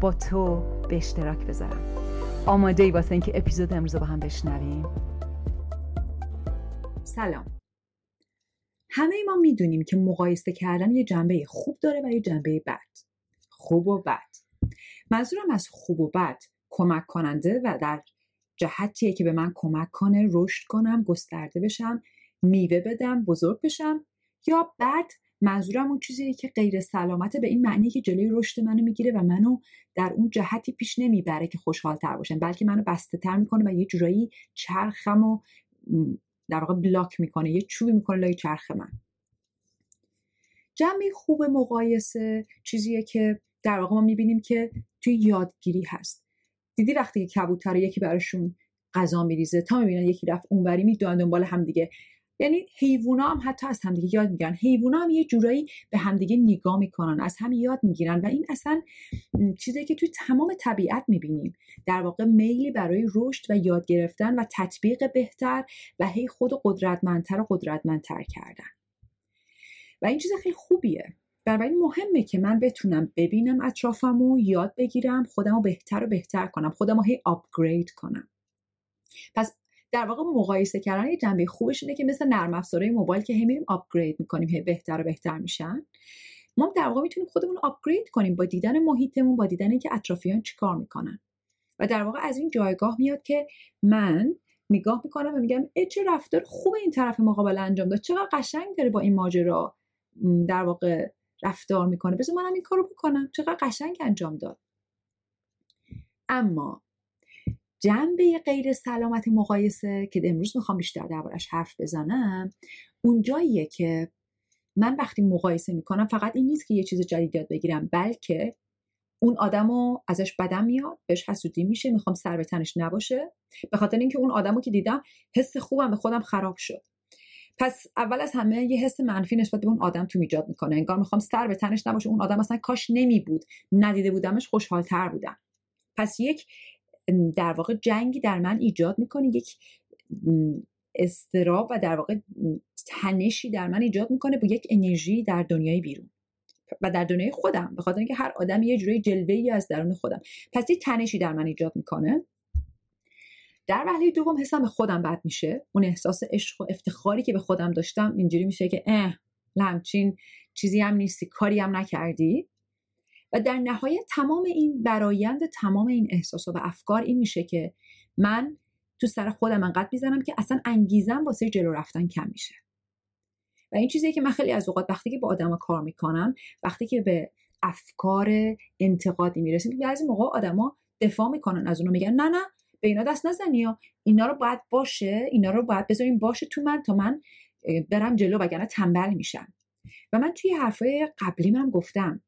با تو به اشتراک بذارم. آماده ای واسه اینکه اپیزود امروز با هم بشنویم. سلام. همه ما می‌دونیم که مقایسه کردن یه جنبه خوب داره و یه جنبه بد. خوب و بد. منظورم از خوب و بد کمک کننده و در جهتیه که به من کمک کنه رشد کنم گسترده بشم میوه بدم بزرگ بشم یا بد منظورم اون چیزیه که غیر سلامته به این معنی که جلوی رشد منو می‌گیره و منو در اون جهتی پیش نمی‌بره که خوشحال تر باشم بلکه منو بسته تر می‌کنه و یه جورایی چرخم و در واقع بلاک می‌کنه یه چوبی می‌کنه لای چرخ من. جمعی خوب مقایسه چیزیه که در واقع ما می‌بینیم که توی یادگیری هست. دیدی وقتی که کبوتر یکی براشون غذا میریزه؟ تا می‌بینن یکی رفت اونوری می‌دونن دنبال هم دیگه یعنی حیوونا هم حتی از همدیگه یاد می‌گیرن. حیوونا هم یه جورایی به همدیگه نگاه می‌کنن از هم یاد می‌گیرن و این اصلا چیزی که توی تمام طبیعت می‌بینیم. در واقع میلی برای رشد و یاد گرفتن و تطبیق بهتر و هی خود قدرتمندتر و قدرتمندتر کردن. و این چیز خیلی خوبیه. بنابراین مهمه که من بتونم ببینم اطرافم یاد بگیرم خودم رو بهتر و بهتر کنم خودم رو هی آپگرید کنم. پس در واقع مقایسه کردن یه جنبه خوبش اینه که مثل نرم افزارهای موبایل که هی میریم آپگرید می‌کنیم هی بهتر و بهتر میشن. ما در واقع می‌تونیم خودمون آپگرید کنیم با دیدن محیطمون با دیدن اینکه اطرافیان چیکار می‌کنن. و در واقع از این جایگاه میاد که من نگاه می‌کنم و میگم ای چه رفتار خوب این طرف مقابل انجام داد چقدر قشنگ داره با این ماجرا در واقع رفتار می‌کنه. بذار منم این کارو بکنم. چقدر قشنگ انجام داد. اما جنبه غیر سلامت مقایسه که امروز می‌خوام بیشتر دربارش حرف بزنم اونجاییه که من وقتی مقایسه می‌کنم فقط این نیست که یه چیز جدید یاد بگیرم بلکه اون آدم رو ازش بدم میاد بهش حسودی میشه می‌خوام سر به تنش نباشه. به خاطر اینکه اون آدم رو که دیدم حس خوبم به خودم خراب شد. پس اول از همه یه حس منفی نسبت به اون آدم تو ایجاد می‌کنه. انگار می‌خوام سر به تنش نباشه. اون آدم اصلا کاش نمی بود ندیده بودمش خوشحالتر بودم. پس یک در واقع جنگی در من ایجاد می‌کنه یک استراب و در واقع تنشی در من ایجاد می‌کنه با یک انرژی در دنیای بیرون و در دنیای خودم به خاطر اینکه هر آدم یه جوری جلوه ای از درون خودم. پس یه تنشی در من ایجاد می‌کنه. در وهله دوم حسم به خودم بد میشه. اون احساس عشق و افتخاری که به خودم داشتم اینجوری میشه که اه همچین چیزی هم نیستی کاری هم نکردی. و در نهایت تمام این برایند تمام این احساس و افکار این میشه که من تو سر خودم انقدر می‌زنم که اصلا انگیزم واسه جلو رفتن کم میشه. و این چیزی که من خیلی از اوقات وقتی که با آدم کار می‌کنم وقتی که به افکار انتقادی می‌رسیم بعضی موقع آدما دفاع می‌کنن از اونو میگن نه نه به اینا دست نزنی یا اینا رو باید باشه اینا رو باید بذاریم باشه تو من تا من برم جلو وگرنه تنبل میشم. و من توی حرفای قبلی من گفتم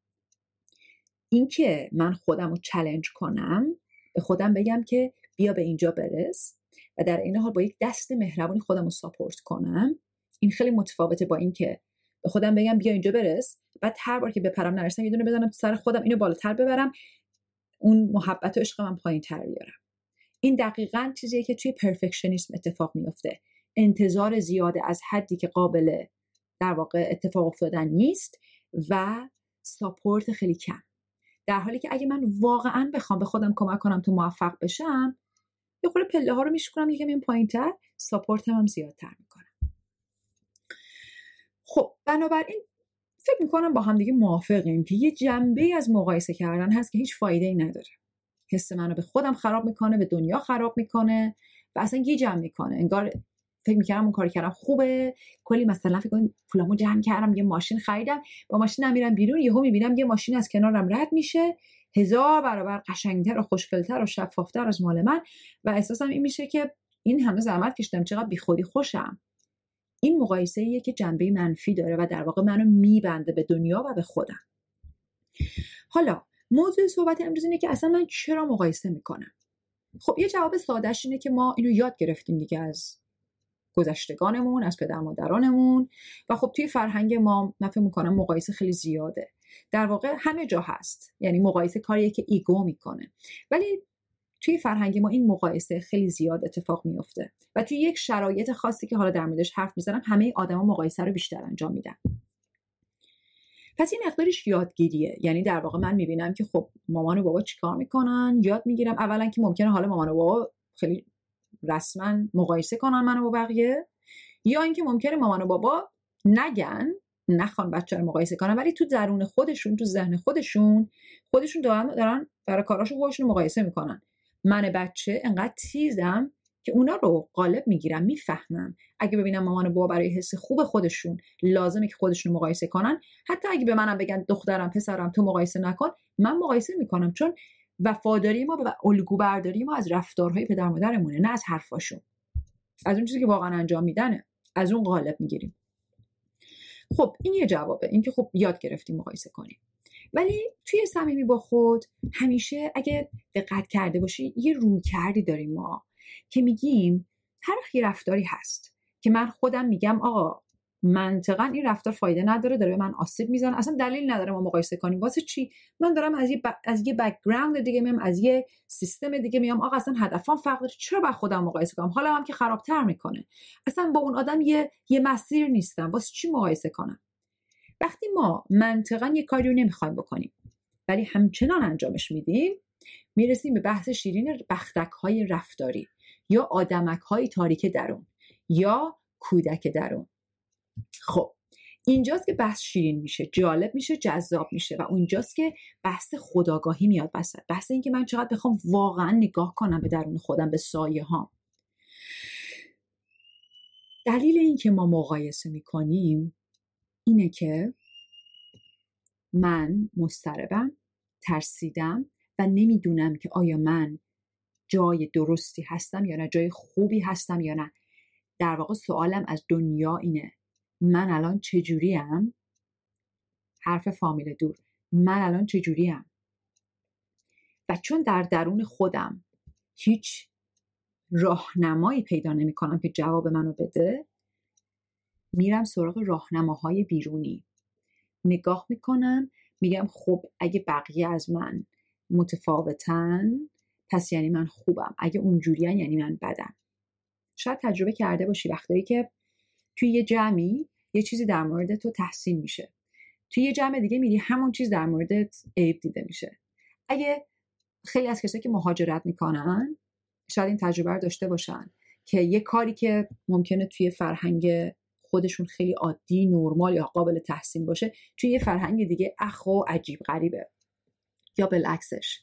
اینکه من خودم رو چلنج کنم به خودم بگم که بیا به اینجا برس و در این حال با یک دست مهربانی خودم رو ساپورت کنم. این خیلی متفاوته با اینکه به خودم بگم بیا اینجا برس. بعد هر بار که بپرم نرسم یه دونه بزنم سر خودم اینو بالاتر ببرم اون محبت و عشق من پایین تر بیارم. این دقیقا چیزیه که توی پرفکشنیسم اتفاق میفته انتظار زیاده از حدی که قابل در واقع اتفاق افتادن نیست و ساپورت خیلی کم. در حالی که اگه من واقعا بخوام به خودم کمک کنم تو موفق بشم یه خورده پله ها رو میشکنم یکم این پایین تر ساپورت هم زیادتر می‌کنم. خب بنابراین فکر می‌کنم با هم دیگه موافقیم که یه جنبه از مقایسه کردن هست که هیچ فایده ای نداره. حس منو به خودم خراب می‌کنه به دنیا خراب می‌کنه و اصلا جمع می‌کنه. انگار فکر می‌کردم اون کار کردم. خوبه. کلی مثلا فکر کنم پولامو جمع کردم یه ماشین خریدم. با ماشین میرم بیرون یهو می‌بینم یه ماشین از کنارم رد میشه. هزار برابر قشنگتر و خوشگلتر و شفافتر از مال من. و احساسم این میشه که این همه زحمت کشیدم. چقدر بیخودی خوشم. این مقایسه ایه که جنبه منفی داره و در واقع منو میبنده به دنیا و به خودم. حالا موضوع صحبت امروز اینه که اصلا من چرا مقایسه می‌کنم؟ خب یه جواب سادهش اینه که ما اینو یاد گرفتیم دیگه از گذشتگانمون از پدر مادرانمون. و خب توی فرهنگ ما من فکر می‌کنم مقایسه خیلی زیاده. در واقع همه جا هست. یعنی مقایسه کاریه که ایگو می‌کنه. ولی توی فرهنگ ما این مقایسه خیلی زیاد اتفاق میفته و توی یک شرایط خاصی که حالا در موردش حرف می‌زنم همه آدما مقایسه رو بیشتر انجام میدن. پس این مقدارش یادگیریه. یعنی در واقع من می‌بینم که خب مامان و بابا چیکار می‌کنن؟ یاد می‌گیرم. اولا که ممکنه حالا مامان و بابا خیلی رسما مقایسه کنن منو با بقیه یا اینکه ممکنه مامان و بابا نگن نخوان بچه رو مقایسه کنن ولی تو درون خودشون تو ذهن خودشون خودشون دارن دارن برای کاراشون خودشون مقایسه می‌کنن. من بچه انقدر تیزم که اونا رو غالب می‌گیرم می‌فهمم. اگه ببینم مامان و بابا برای حس خوب خودشون لازمه که خودشون مقایسه کنن حتی اگه به منم بگن دخترم پسرم تو مقایسه نکن من مقایسه می‌کنم. چون وفاداری ما و الگو برداری ما از رفتارهای پدر مادرمونه نه از حرفاشون. از اون چیزی که واقعا انجام میدنه از اون غالب می‌گیریم. خب این یه جوابه اینکه خب یاد گرفتیم مقایسه کنیم. ولی توی صمیمی با خود همیشه اگه دقت کرده باشی یه روی کردی داریم ما که میگیم هر یه رفتاری هست که من خودم میگم آقا منطقا این رفتار فایده نداره داره به من آسیب می‌زنه. اصلا دلیل نداره ما مقایسه کنیم. واسه چی؟ من دارم از یه ب... از یه background دیگه میام از یه سیستم دیگه میام. آقا اصلا هدفم فرق داره. چرا با خودم مقایسه کنم؟ حالا هم که خرابتر می‌کنه. اصلا با اون آدم یه یه مسیر نیستم. واسه چی مقایسه کنم؟ وقتی ما منطقا یه کاری رو نمی‌خوایم بکنیم ولی همچنان انجامش میدیم می‌رسیم به بحث شیرین بختک های رفتاری یا آدمک های تاریک درون یا کودک درون. خب اینجاست که بحث شیرین میشه جالب میشه جذاب میشه و اونجاست که بحث خداگاهی میاد بحث بحث این که من چقدر بخوام واقعا نگاه کنم به درون خودم به سایه ها دلیل این که ما مقایسه می‌کنیم اینه که من مستربم ترسیدم و نمی‌دونم که آیا من جای درستی هستم یا نه جای خوبی هستم یا نه. در واقع سوالم از دنیا اینه. من الان چجوریم حرف فامیل دور. من الان چجوریم و چون در درون خودم هیچ راهنمایی پیدا نمی کنم که جواب منو بده میرم سراغ راهنماهای بیرونی. نگاه می‌کنم میگم خب اگه بقیه از من متفاوتن پس یعنی من خوبم. اگه اونجوریان یعنی من بدم. شاید تجربه کرده باشی وقتایی که توی یه جمعی یه چیزی در مورد تو تحسین میشه. توی یه جمع دیگه میری همون چیز در موردت عیب دیده میشه. اگه خیلی از کسایی که مهاجرت می‌کنن شاید این تجربه رو داشته باشن که یه کاری که ممکنه توی فرهنگ خودشون خیلی عادی نرمال یا قابل تحسین باشه توی یه فرهنگ دیگه اخ و عجیب غریبه یا بالعکسش.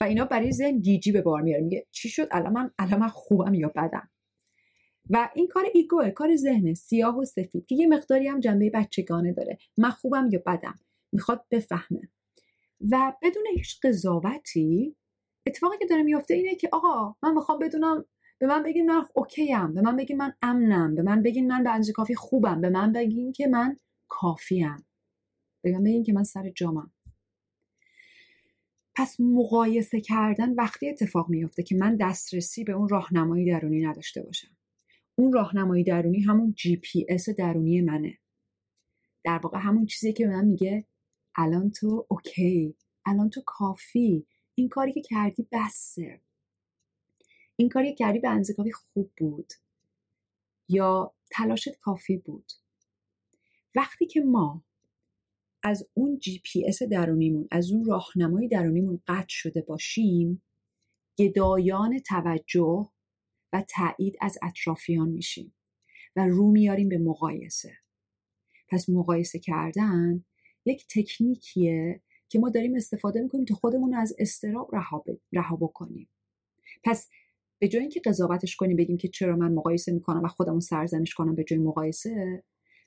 و اینا برای ذهن گیجی به بار میاره. میگه چی شد؟ الان من الان من خوبم یا بدم؟ و این کار ایگوه کار ذهن سیاه و سفید که یه مقداری هم جنبه بچگانه داره من خوبم یا بدم می‌خواد بفهمه. و بدون هیچ قضاوتی اتفاقی که داره میفته اینه که آقا من می‌خوام بدونم به من بگین من اوکیم به من بگین من امنم به من بگین من به اندازه کافی خوبم به من بگین که من کافیم. به من بگین که من سر جامم. پس مقایسه کردن وقتی اتفاق میفته که من دسترسی به اون راهنمایی درونی نداشته باشم. اون راهنمایی درونی همون جی پی اس درونی منه. در واقع همون چیزی که من میگه الان تو okay الان تو کافی. این کاری که کردی بسه. این کاری که کردی به اندازه کافی خوب بود. یا تلاشت کافی بود. وقتی که ما از اون جی پی اس درونیمون از اون راهنمای درونیمون قطع شده باشیم گدایان توجه و تایید از اطرافیان میشیم و رو میاریم به مقایسه. پس مقایسه کردن یک تکنیکیه که ما داریم استفاده می‌کنیم که خودمون از اضطراب رها بکنیم. پس به جای اینکه قضاوتش کنیم بگیم که چرا من مقایسه می‌کنم و خودمون سرزنش کنم به جای مقایسه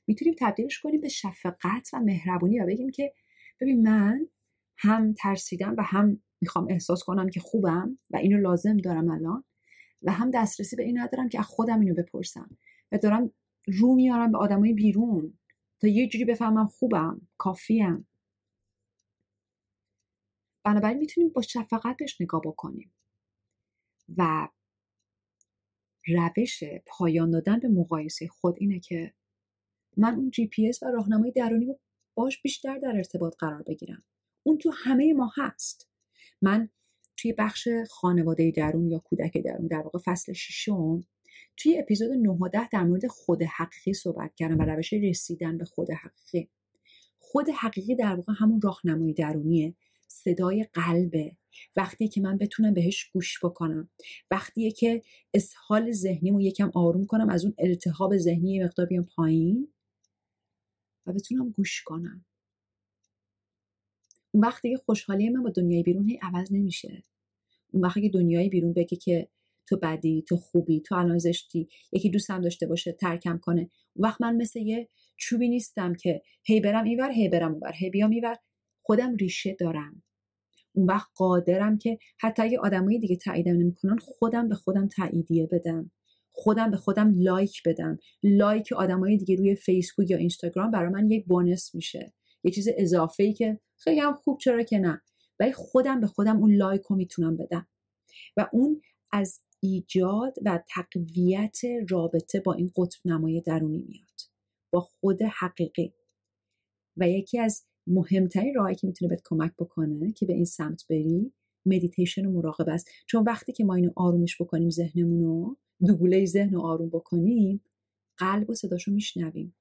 می‌تونیم تبدیلش کنیم به شفقت و مهربونی و بگیم که ببین من هم ترسیدم و هم می‌خوام احساس کنم که خوبم و اینو لازم دارم الان و هم دسترسی به این ندارم که از خودم اینو بپرسم. و دارم رو میارم به آدمای بیرون تا یه جوری بفهمم خوبم کافیم. بنابراین می‌تونیم با شفقت بهش نگاه بکنیم. و روش پایان دادن به مقایسه خود اینه که من اون جی پی اس و راهنمای درونی رو باش بیشتر در ارتباط قرار بگیرم. اون تو همه ما هست. من توی بخش خانواده درون یا کودک درون در واقع فصل ششم توی اپیزود 9 و 10 در مورد خود حقیقی صحبت کردم و روش رسیدن به خود حقیقی. خود حقیقی در واقع همون راهنمای درونیه. صدای قلبه وقتی که من بتونم بهش گوش بکنم. وقتی که اسهال ذهنیمو یکم آروم کنم از اون التهاب ذهنی مقدار بیام پایین و بتونم گوش کنم. اون وقتی که خوشحالی من با دنیای بیرون هی عوض نمیشه. اون وقتی که دنیای بیرون بگه که تو بدی تو خوبی تو الان زشتی یکی دوستم داشته باشه ترکم کنه. اون وقت من مثل یه چوبی نیستم که هی برم اینور هی برم اونور هی بیام اینور خودم ریشه دارم. اون وقت قادرم که حتی اگه آدمای دیگه تاییدم نمی‌کنن خودم به خودم تاییدیه بدم. خودم به خودم لایک بدم. لایک آدمای دیگه روی فیسبوک یا اینستاگرام برای من یک bonus میشه. یه چیز اضافه ای که خیلی هم خوب چرا که نه. ولی خودم به خودم اون لایک رو می‌تونم بدم. و اون از ایجاد و تقویت رابطه با این قطب نمای درونی میاد. با خود حقیقی. و یکی از مهمترین راهی که می‌تونه بهت کمک بکنه که به این سمت بری مدیتیشن و مراقبه است. چون وقتی که ما اینو آرومش بکنیم ذهنمون رو دوگوله ذهن رو آروم بکنیم قلب و صداشو میشنویم.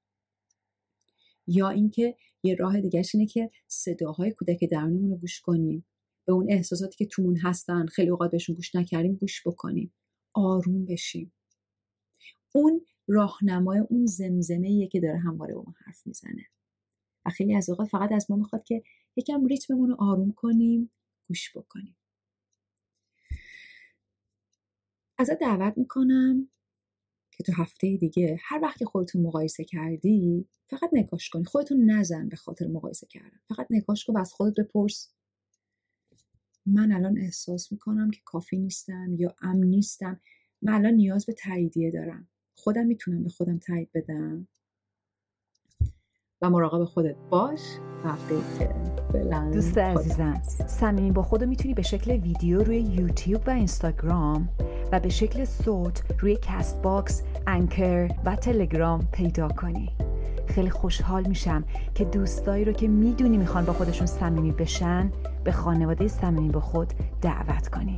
یا اینکه یه راه دیگه اینه که صداهای کودک درونمون رو گوش کنیم. به اون احساساتی که تومون هستن خیلی اوقات بهشون گوش نکردیم گوش بکنیم. آروم بشیم. اون راهنمای اون زمزمه که داره همواره با ما حرف می‌زنه. و خیلی از اوقات فقط از ما می‌خواد که یکم ریتممون رو آروم کنیم گوش بکنیم. ازت دعوت می‌کنم که تو هفته دیگه هر وقت که خودتون مقایسه کردی فقط نگاش کنی. خودتون نزن به خاطر مقایسه کردن. فقط نگاش کن و از خودت بپرس. من الان احساس می‌کنم که کافی نیستم یا امن نیستم. من الان نیاز به تاییدیه دارم. خودم می‌تونم به خودم تایید بدم. و مراقب خودت باش. هفته که دوست عزیزم صمیمی با خودو می‌تونی به شکل ویدیو روی یوتیوب و اینستاگرام و به شکل صوت روی Castbox، Anchor و تلگرام پیدا کنی. خیلی خوشحال میشم که دوستایی رو که می‌دونی می‌خوان با خودشون صمیمی بشن به خانواده صمیمی با خود دعوت کنی.